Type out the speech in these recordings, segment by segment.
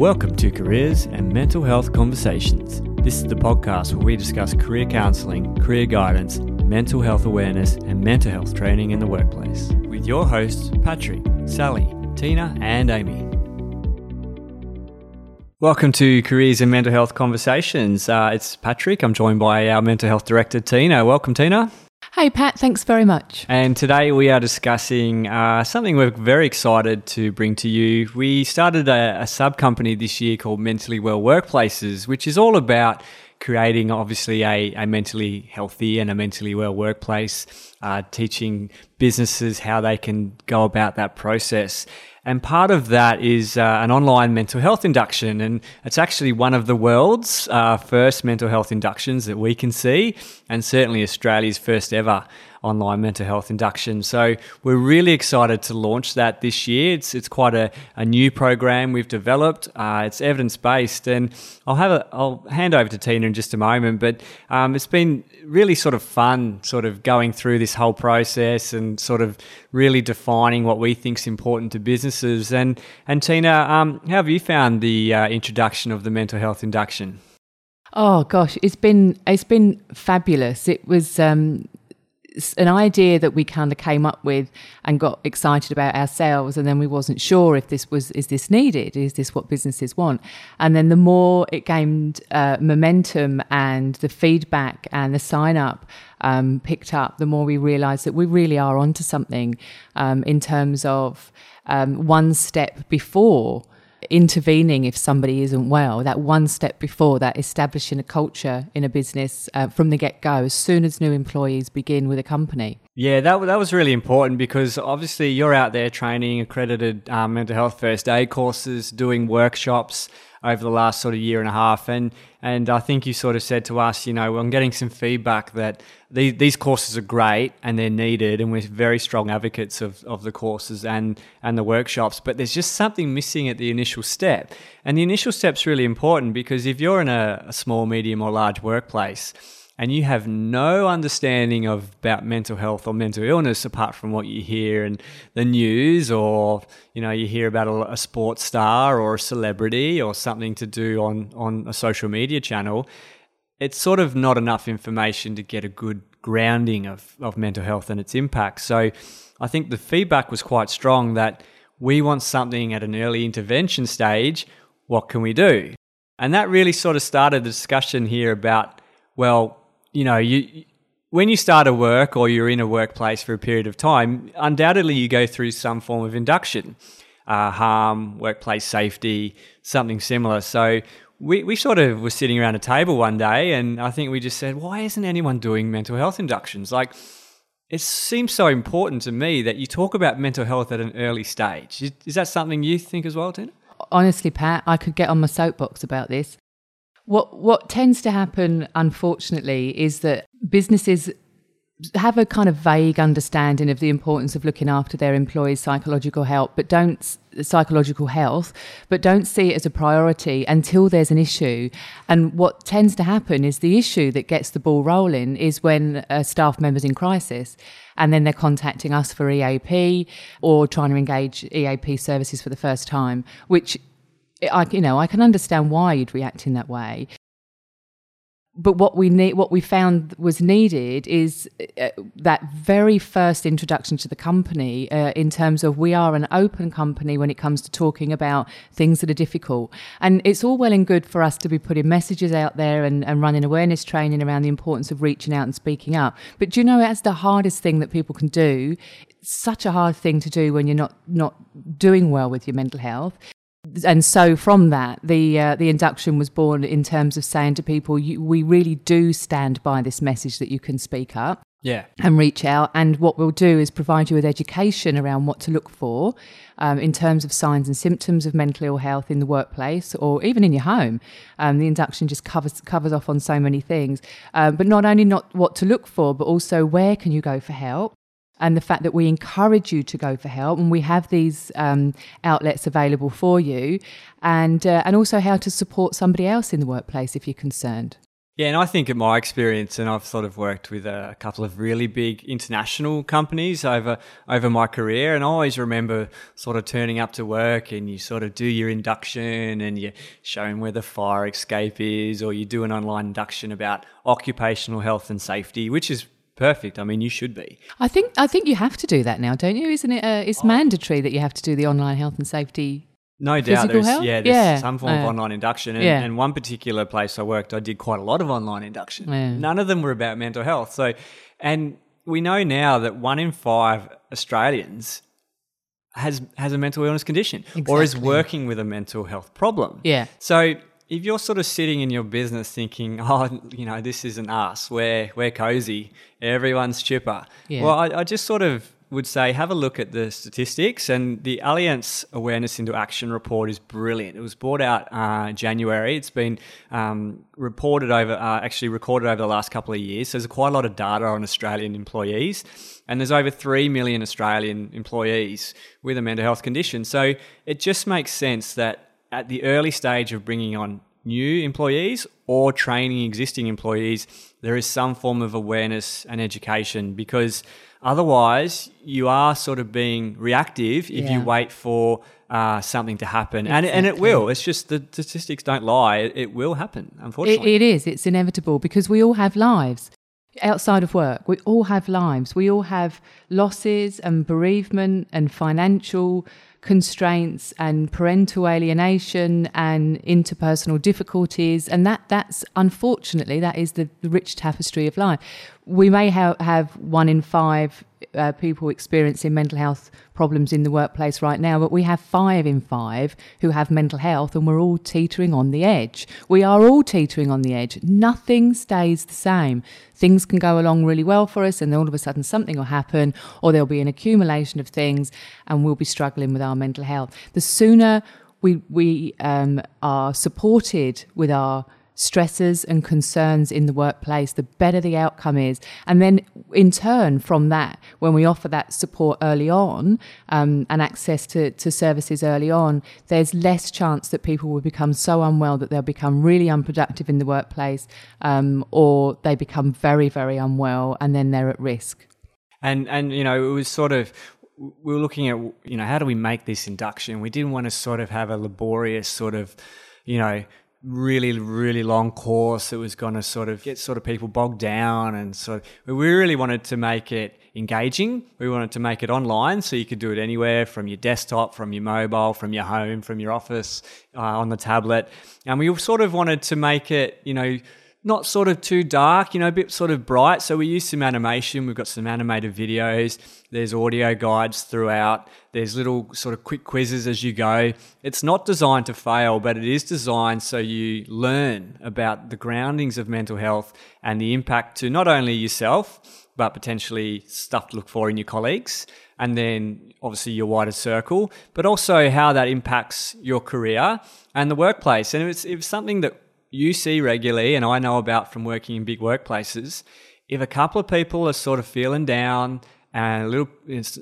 Welcome to Careers and Mental Health Conversations. This is the podcast where we discuss career counselling, career guidance, mental health awareness, and mental health training in the workplace with your hosts, Patrick, Sally, Tina, and Amy. Welcome to Careers and Mental Health Conversations. Uh, it's Patrick. I'm joined by our mental health director, Tina. Welcome, Tina. Hey, Pat, thanks very much. And today we are discussing uh, something we're very excited to bring to you. We started a, a sub company this year called Mentally Well Workplaces, which is all about creating obviously a, a mentally healthy and a mentally well workplace, uh, teaching businesses how they can go about that process. And part of that is uh, an online mental health induction. And it's actually one of the world's uh, first mental health inductions that we can see, and certainly Australia's first ever online mental health induction. So we're really excited to launch that this year. It's it's quite a, a new program we've developed. Uh, it's evidence based, and I'll have a I'll hand over to Tina in just a moment. But um, it's been really sort of fun, sort of going through this whole process and sort of really defining what we think is important to businesses. And and Tina, um, how have you found the uh, introduction of the mental health induction? Oh gosh, it's been it's been fabulous. It was um, an idea that we kind of came up with and got excited about ourselves and then we wasn't sure if this was is this needed is this what businesses want? And then the more it gained uh, momentum and the feedback and the sign up um, picked up the more we realized that we really are onto something um, in terms of um, one step before intervening if somebody isn't well, that one step before that, establishing a culture in a business uh, from the get go, as soon as new employees begin with a company. Yeah, that, that was really important because obviously you're out there training accredited um, mental health first aid courses, doing workshops over the last sort of year and a half. And and I think you sort of said to us, you know, I'm getting some feedback that these, these courses are great and they're needed, and we're very strong advocates of, of the courses and and the workshops. But there's just something missing at the initial step, and the initial step's really important because if you're in a, a small, medium, or large workplace and you have no understanding of about mental health or mental illness apart from what you hear in the news or you know you hear about a, a sports star or a celebrity or something to do on on a social media channel. It's sort of not enough information to get a good grounding of, of mental health and its impact. So i think the feedback was quite strong that we want something at an early intervention stage. What can we do? And that really sort of started the discussion here about well you know, you when you start a work or you're in a workplace for a period of time, undoubtedly you go through some form of induction, uh, harm, workplace safety, something similar. So we, we sort of were sitting around a table one day and I think we just said, why isn't anyone doing mental health inductions? Like, it seems so important to me that you talk about mental health at an early stage. Is, is that something you think as well, Tina? Honestly, Pat, I could get on my soapbox about this. What what tends to happen, unfortunately, is that businesses have a kind of vague understanding of the importance of looking after their employees' psychological health, but don't psychological health, but don't see it as a priority until there's an issue. And what tends to happen is the issue that gets the ball rolling is when a staff member's in crisis, and then they're contacting us for EAP or trying to engage EAP services for the first time, which I, you know, I can understand why you'd react in that way. But what we need, what we found was needed is uh, that very first introduction to the company uh, in terms of we are an open company when it comes to talking about things that are difficult. And it's all well and good for us to be putting messages out there and, and running awareness training around the importance of reaching out and speaking up. But do you know, that's the hardest thing that people can do. It's such a hard thing to do when you're not, not doing well with your mental health and so from that, the uh, the induction was born in terms of saying to people, you, we really do stand by this message that you can speak up. Yeah. And reach out. And what we'll do is provide you with education around what to look for um, in terms of signs and symptoms of mental ill health in the workplace or even in your home. Um, the induction just covers covers off on so many things. Um, but not only not what to look for, but also where can you go for help and the fact that we encourage you to go for help and we have these um, outlets available for you and uh, and also how to support somebody else in the workplace if you're concerned. Yeah, and I think in my experience, and I've sort of worked with a couple of really big international companies over over my career, and I always remember sort of turning up to work and you sort of do your induction and you show them where the fire escape is, or you do an online induction about occupational health and safety, which is perfect. I mean, you should be. I think I think you have to do that now, don't you? Isn't it? Uh, it's oh. mandatory that you have to do the online health and safety no doubt. There's, health? yeah, there's yeah. some form of online induction. And, yeah. and, one particular place I worked, I did quite a lot of online induction. Yeah. None of them were about mental health. So, and we know now that one in five Australians has has a mental illness condition exactly. or is working with a mental health problem. Yeah. So if you're sort of sitting in your business thinking, oh, you know, this isn't us, we're we're cozy, everyone's chipper. Yeah. Well, I, I just sort of would say have a look at the statistics, and the Allianz Awareness into Action report is brilliant. It was brought out uh, January. It's been um, reported over, uh, actually recorded over the last couple of years. So there's quite a lot of data on Australian employees, and there's over three million Australian employees with a mental health condition. So it just makes sense that at the early stage of bringing on new employees or training existing employees, there is some form of awareness and education because Otherwise, you are sort of being reactive if yeah. you wait for uh, something to happen, exactly. and and it will. It's just the statistics don't lie. It, it will happen. Unfortunately, it, it is. It's inevitable because we all have lives outside of work. We all have lives. We all have losses and bereavement and financial constraints and parental alienation and interpersonal difficulties. And that that's unfortunately that is the, rich tapestry of life. We may ha- have one in five uh, people experiencing mental health problems in the workplace right now, but we have five in five who have mental health, and we're all teetering on the edge. We are all teetering on the edge. Nothing stays the same. Things can go along really well for us, and then all of a sudden something will happen, or there'll be an accumulation of things, and we'll be struggling with our mental health. The sooner we we um, are supported with our stresses and concerns in the workplace, the better the outcome is. And then, in turn, from that, when we offer that support early on um, and access to, to services early on, there's less chance that people will become so unwell that they'll become really unproductive in the workplace um, or they become very, very unwell and then they're at risk. And, and you know, it was sort of we were looking at you know how do we make this induction we didn't want to sort of have a laborious sort of you know really, really long course that was going to sort of get sort of people bogged down. And so we really wanted to make it engaging. We wanted to make it online so you could do it anywhere from your desktop, from your mobile, from your home, from your office, uh, on the tablet. And we sort of wanted to make it, you know, not sort of too dark, you know, a bit sort of bright. So we use some animation. We've got some animated videos. There's audio guides throughout. There's little sort of quick quizzes as you go. It's not designed to fail, but it is designed so you learn about the groundings of mental health and the impact to not only yourself, but potentially stuff to look for in your colleagues and then obviously your wider circle, but also how that impacts your career and the workplace. And it's, it's something that you see regularly, and I know about from working in big workplaces, if a couple of people are sort of feeling down and a little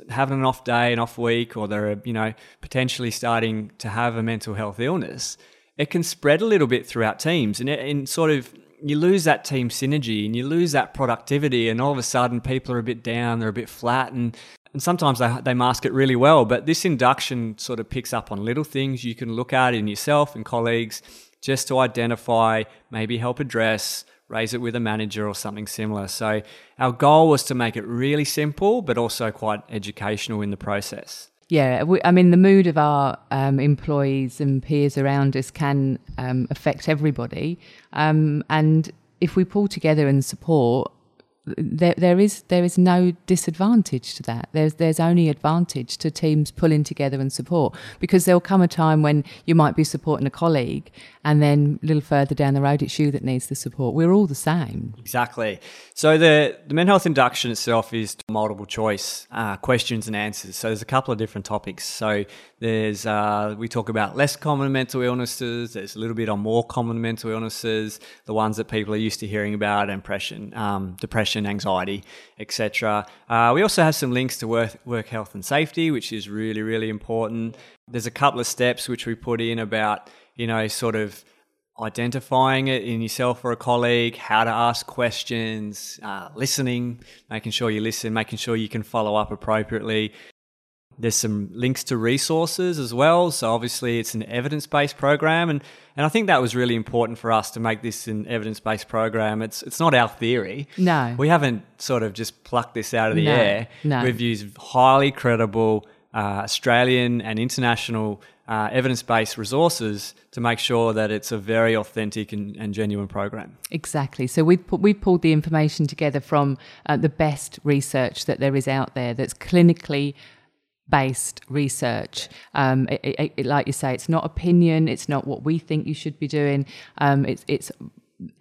having an off day, an off week, or they're you know potentially starting to have a mental health illness, it can spread a little bit throughout teams, and, it, and sort of you lose that team synergy and you lose that productivity, and all of a sudden people are a bit down, they're a bit flat, and and sometimes they, they mask it really well. But this induction sort of picks up on little things you can look at in yourself and colleagues just to identify, maybe help address, raise it with a manager or something similar. So our goal was to make it really simple, but also quite educational in the process. Yeah, we, I mean, the mood of our um, employees and peers around us can um, affect everybody. Um, and if we pull together and support, there, there is there is no disadvantage to that. There's there's only advantage to teams pulling together and support because there'll come a time when you might be supporting a colleague and then a little further down the road it's you that needs the support. We're all the same. Exactly. So the the mental health induction itself is multiple choice uh, questions and answers. So there's a couple of different topics. So there's uh, we talk about less common mental illnesses. There's a little bit on more common mental illnesses, the ones that people are used to hearing about, depression, um, depression, anxiety, etc. Uh, we also have some links to work, work health and safety, which is really really important. There's a couple of steps which we put in about you know, sort of identifying it in yourself or a colleague, how to ask questions, uh, listening, making sure you listen, making sure you can follow up appropriately. There's some links to resources as well. So obviously it's an evidence-based program and, and I think that was really important for us to make this an evidence-based program. It's it's not our theory. No. We haven't sort of just plucked this out of the No, air. no. We've used highly credible uh, Australian and international uh, evidence-based resources to make sure that it's a very authentic and, and genuine program. Exactly. So we've, pu- we've pulled the information together from uh, the best research that there is out there that's clinically based research. Um, it, it, it- like you say, it's not opinion, it's not what we think you should be doing. Um, it's, it's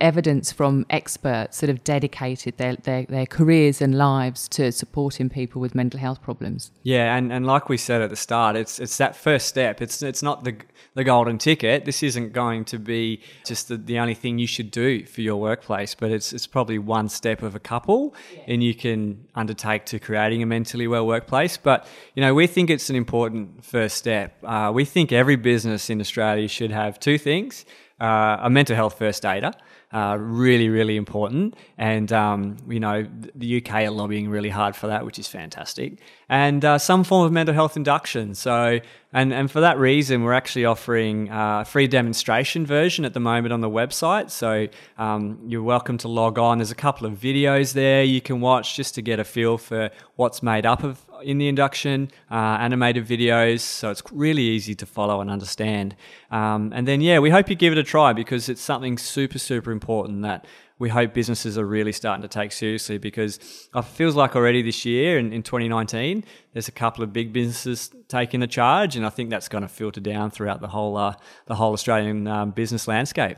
evidence from experts that have dedicated their, their, their careers and lives to supporting people with mental health problems. Yeah, and, and like we said at the start, it's it's that first step. It's it's not the the golden ticket. This isn't going to be just the, the only thing you should do for your workplace, but it's it's probably one step of a couple, and you can undertake to creating a mentally well workplace. But you know, we think it's an important first step. Uh, we think every business in Australia should have two things: uh, a mental health first aider. Uh, really, really important. And, um, you know, the UK are lobbying really hard for that, which is fantastic. And uh, some form of mental health induction. So, and, and for that reason, we're actually offering uh, a free demonstration version at the moment on the website. So um, you're welcome to log on. There's a couple of videos there you can watch just to get a feel for what's made up of in the induction, uh, animated videos, so it's really easy to follow and understand. Um, and then, yeah, we hope you give it a try because it's something super, super important that we hope businesses are really starting to take seriously because it feels like already this year in, in 2019, there's a couple of big businesses taking the charge, and I think that's going to filter down throughout the whole uh, the whole Australian um, business landscape.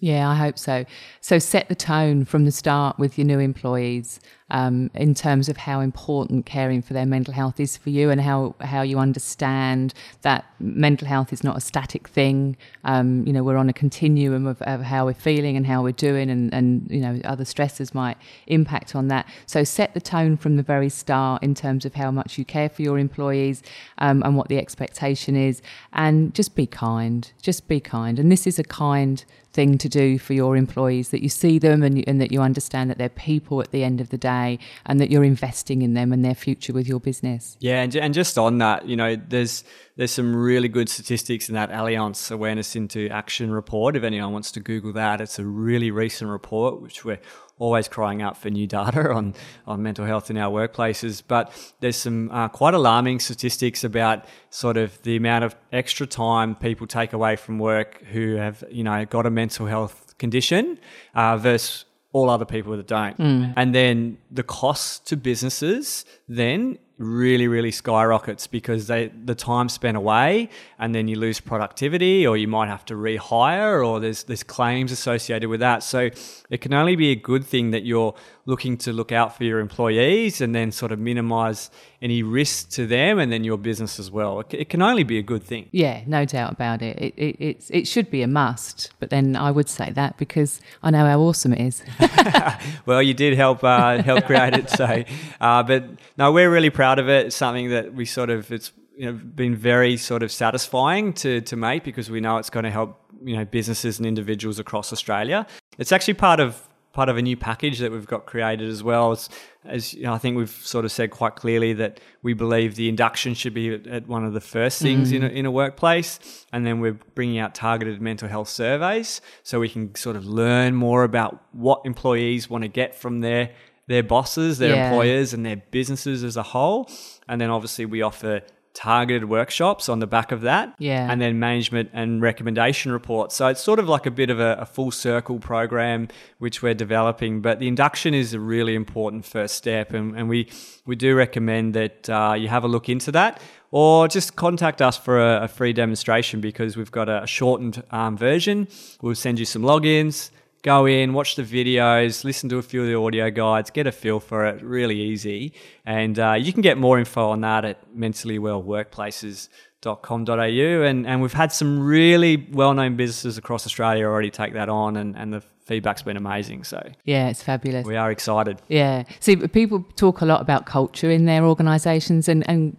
Yeah, I hope so. So set the tone from the start with your new employees um, in terms of how important caring for their mental health is for you and how, how you understand that mental health is not a static thing. Um, you know, we're on a continuum of, of how we're feeling and how we're doing and, and, you know, other stresses might impact on that. So set the tone from the very start in terms of how much you care for your employees um, and what the expectation is. And just be kind. Just be kind. And this is a kind thing to do for your employees that you see them and, and that you understand that they're people at the end of the day and that you're investing in them and their future with your business. Yeah, and, and just on that, you know, there's there's some really good statistics in that Allianz Awareness into Action report. If anyone wants to Google that, it's a really recent report, which we're always crying out for new data on, on mental health in our workplaces. But there's some uh, quite alarming statistics about sort of the amount of extra time people take away from work who have, you know, got a mental health condition uh, versus all other people that don't. Mm. And then the costs to businesses then really really skyrockets because they the time spent away and then you lose productivity or you might have to rehire or there's there's claims associated with that so it can only be a good thing that you're looking to look out for your employees and then sort of minimize any risk to them and then your business as well it, can only be a good thing Yeah, no doubt about it. It, it, it's, it should be a must, but then I would say that because I know how awesome it is. well, you did help uh, help create it. So, uh, but no, we're really proud of it. It's something that we sort of it's you know been very sort of satisfying to to make because we know it's going to help you know businesses and individuals across Australia. It's actually part of part of a new package that we've got created as well. As, as you know, I think we've sort of said quite clearly that we believe the induction should be at, at one of the first things in, a, mm. in a workplace, and then we're bringing out targeted mental health surveys so we can sort of learn more about what employees want to get from their their bosses, their Yeah. employers, and their businesses as a whole. And then obviously we offer targeted workshops on the back of that Yeah. and then management and recommendation reports. So it's sort of like a bit of a, a full circle program which we're developing. But the induction is a really important first step, and, and we we do recommend that uh, you have a look into that. Or just contact us for a, a free demonstration because we've got a, shortened um, version. We'll send you some logins, go in, watch the videos, listen to a few of the audio guides, get a feel for it. Really easy. And uh, you can get more info on that at mentallyWellWorkplaces.com.au. And, and we've had some really well known businesses across Australia already take that on, and, and the feedback's been amazing. So Yeah, it's fabulous. we are excited. Yeah. See, people talk a lot about culture in their organisations, and, and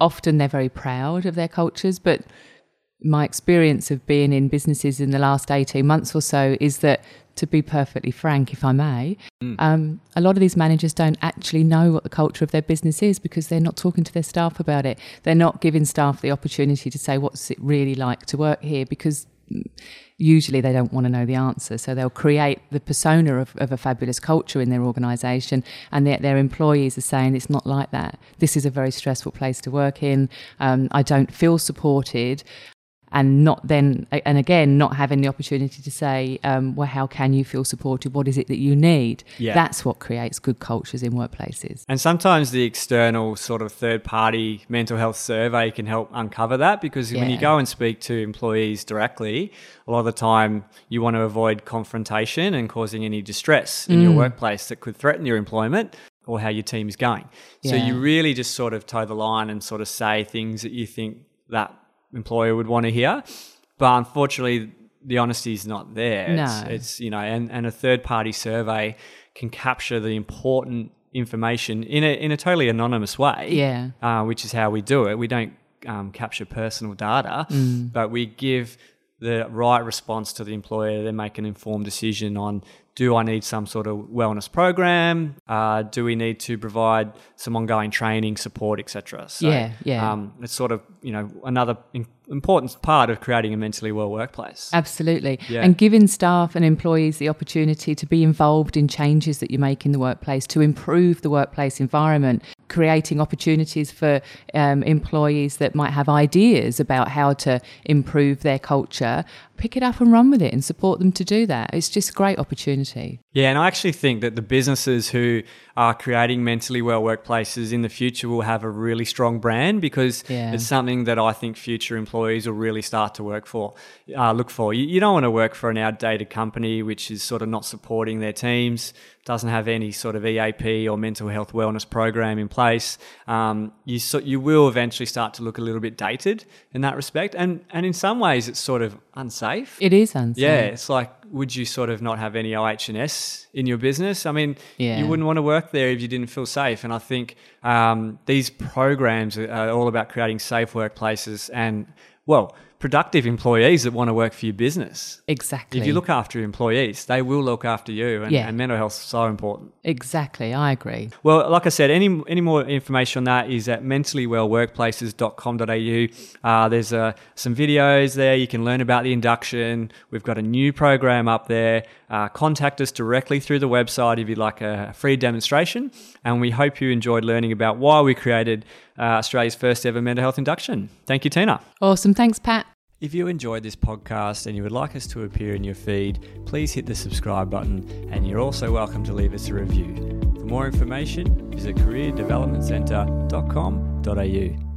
often they're very proud of their cultures, but my experience of being in businesses in the last 18 months or so is that to be perfectly frank, if I may, mm. um, a lot of these managers don't actually know what the culture of their business is because they're not talking to their staff about it. They're not giving staff the opportunity to say, what's it really like to work here? Because usually they don't want to know the answer. So they'll create the persona of, of a fabulous culture in their organisation, and their, their, employees are saying it's not like that. This is a very stressful place to work in. Um, I don't feel supported and not then and again not having the opportunity to say um, well how can you feel supported what is it that you need yeah. that's what creates good cultures in workplaces and sometimes the external sort of third party mental health survey can help uncover that because yeah. when you go and speak to employees directly a lot of the time you want to avoid confrontation and causing any distress in mm. your workplace that could threaten your employment or how your team is going. Yeah. So you really just sort of toe the line and sort of say things that you think that employer would want to hear. But unfortunately, the honesty is not there. No. It's, it's, you know, and, and a third party survey can capture the important information in a in a totally anonymous way. Yeah, uh, which is how we do it. We don't um, capture personal data, mm. but we give the right response to the employer. They make an informed decision on do I need some sort of wellness program? Uh, do we need to provide some ongoing training, support, etc.? So, yeah, yeah. Um, it's sort of you know another in- important part of creating a mentally well workplace. Absolutely, yeah. and giving staff and employees the opportunity to be involved in changes that you make in the workplace to improve the workplace environment creating opportunities for um, employees that might have ideas about how to improve their culture, pick it up and run with it and support them to do that. It's just a great opportunity. Yeah, and I actually think that the businesses who are creating mentally well workplaces in the future will have a really strong brand because yeah. it's something that I think future employees will really start to work for, uh, look for. You, you don't want to work for an outdated company which is sort of not supporting their teams, doesn't have any sort of EAP or mental health wellness program in place. Um, you so, you will eventually start to look a little bit dated in that respect, and and in some ways it's sort of unsafe. It is unsafe. Yeah, it's like would you sort of not have any OH&S in your business? I mean, yeah. you wouldn't want to work there if you didn't feel safe. And I think um, these programs are all about creating safe workplaces and, well, productive employees that want to work for your business. Exactly. If you look after your employees, they will look after you, and, yeah. and mental health is so important. Exactly, I agree. Well, like I said, any any more information on that is at mentallywellworkplaces.com.au. Uh, there's uh, some videos there. You can learn about the induction. We've got a new program up there. Uh, contact us directly through the website if you'd like a free demonstration. And we hope you enjoyed learning about why we created uh, Australia's first ever mental health induction. Thank you, Tina. Awesome. Thanks, Pat. If you enjoyed this podcast and you would like us to appear in your feed, please hit the subscribe button and you're also welcome to leave us a review. For more information, visit careerdevelopmentcentre.com.au.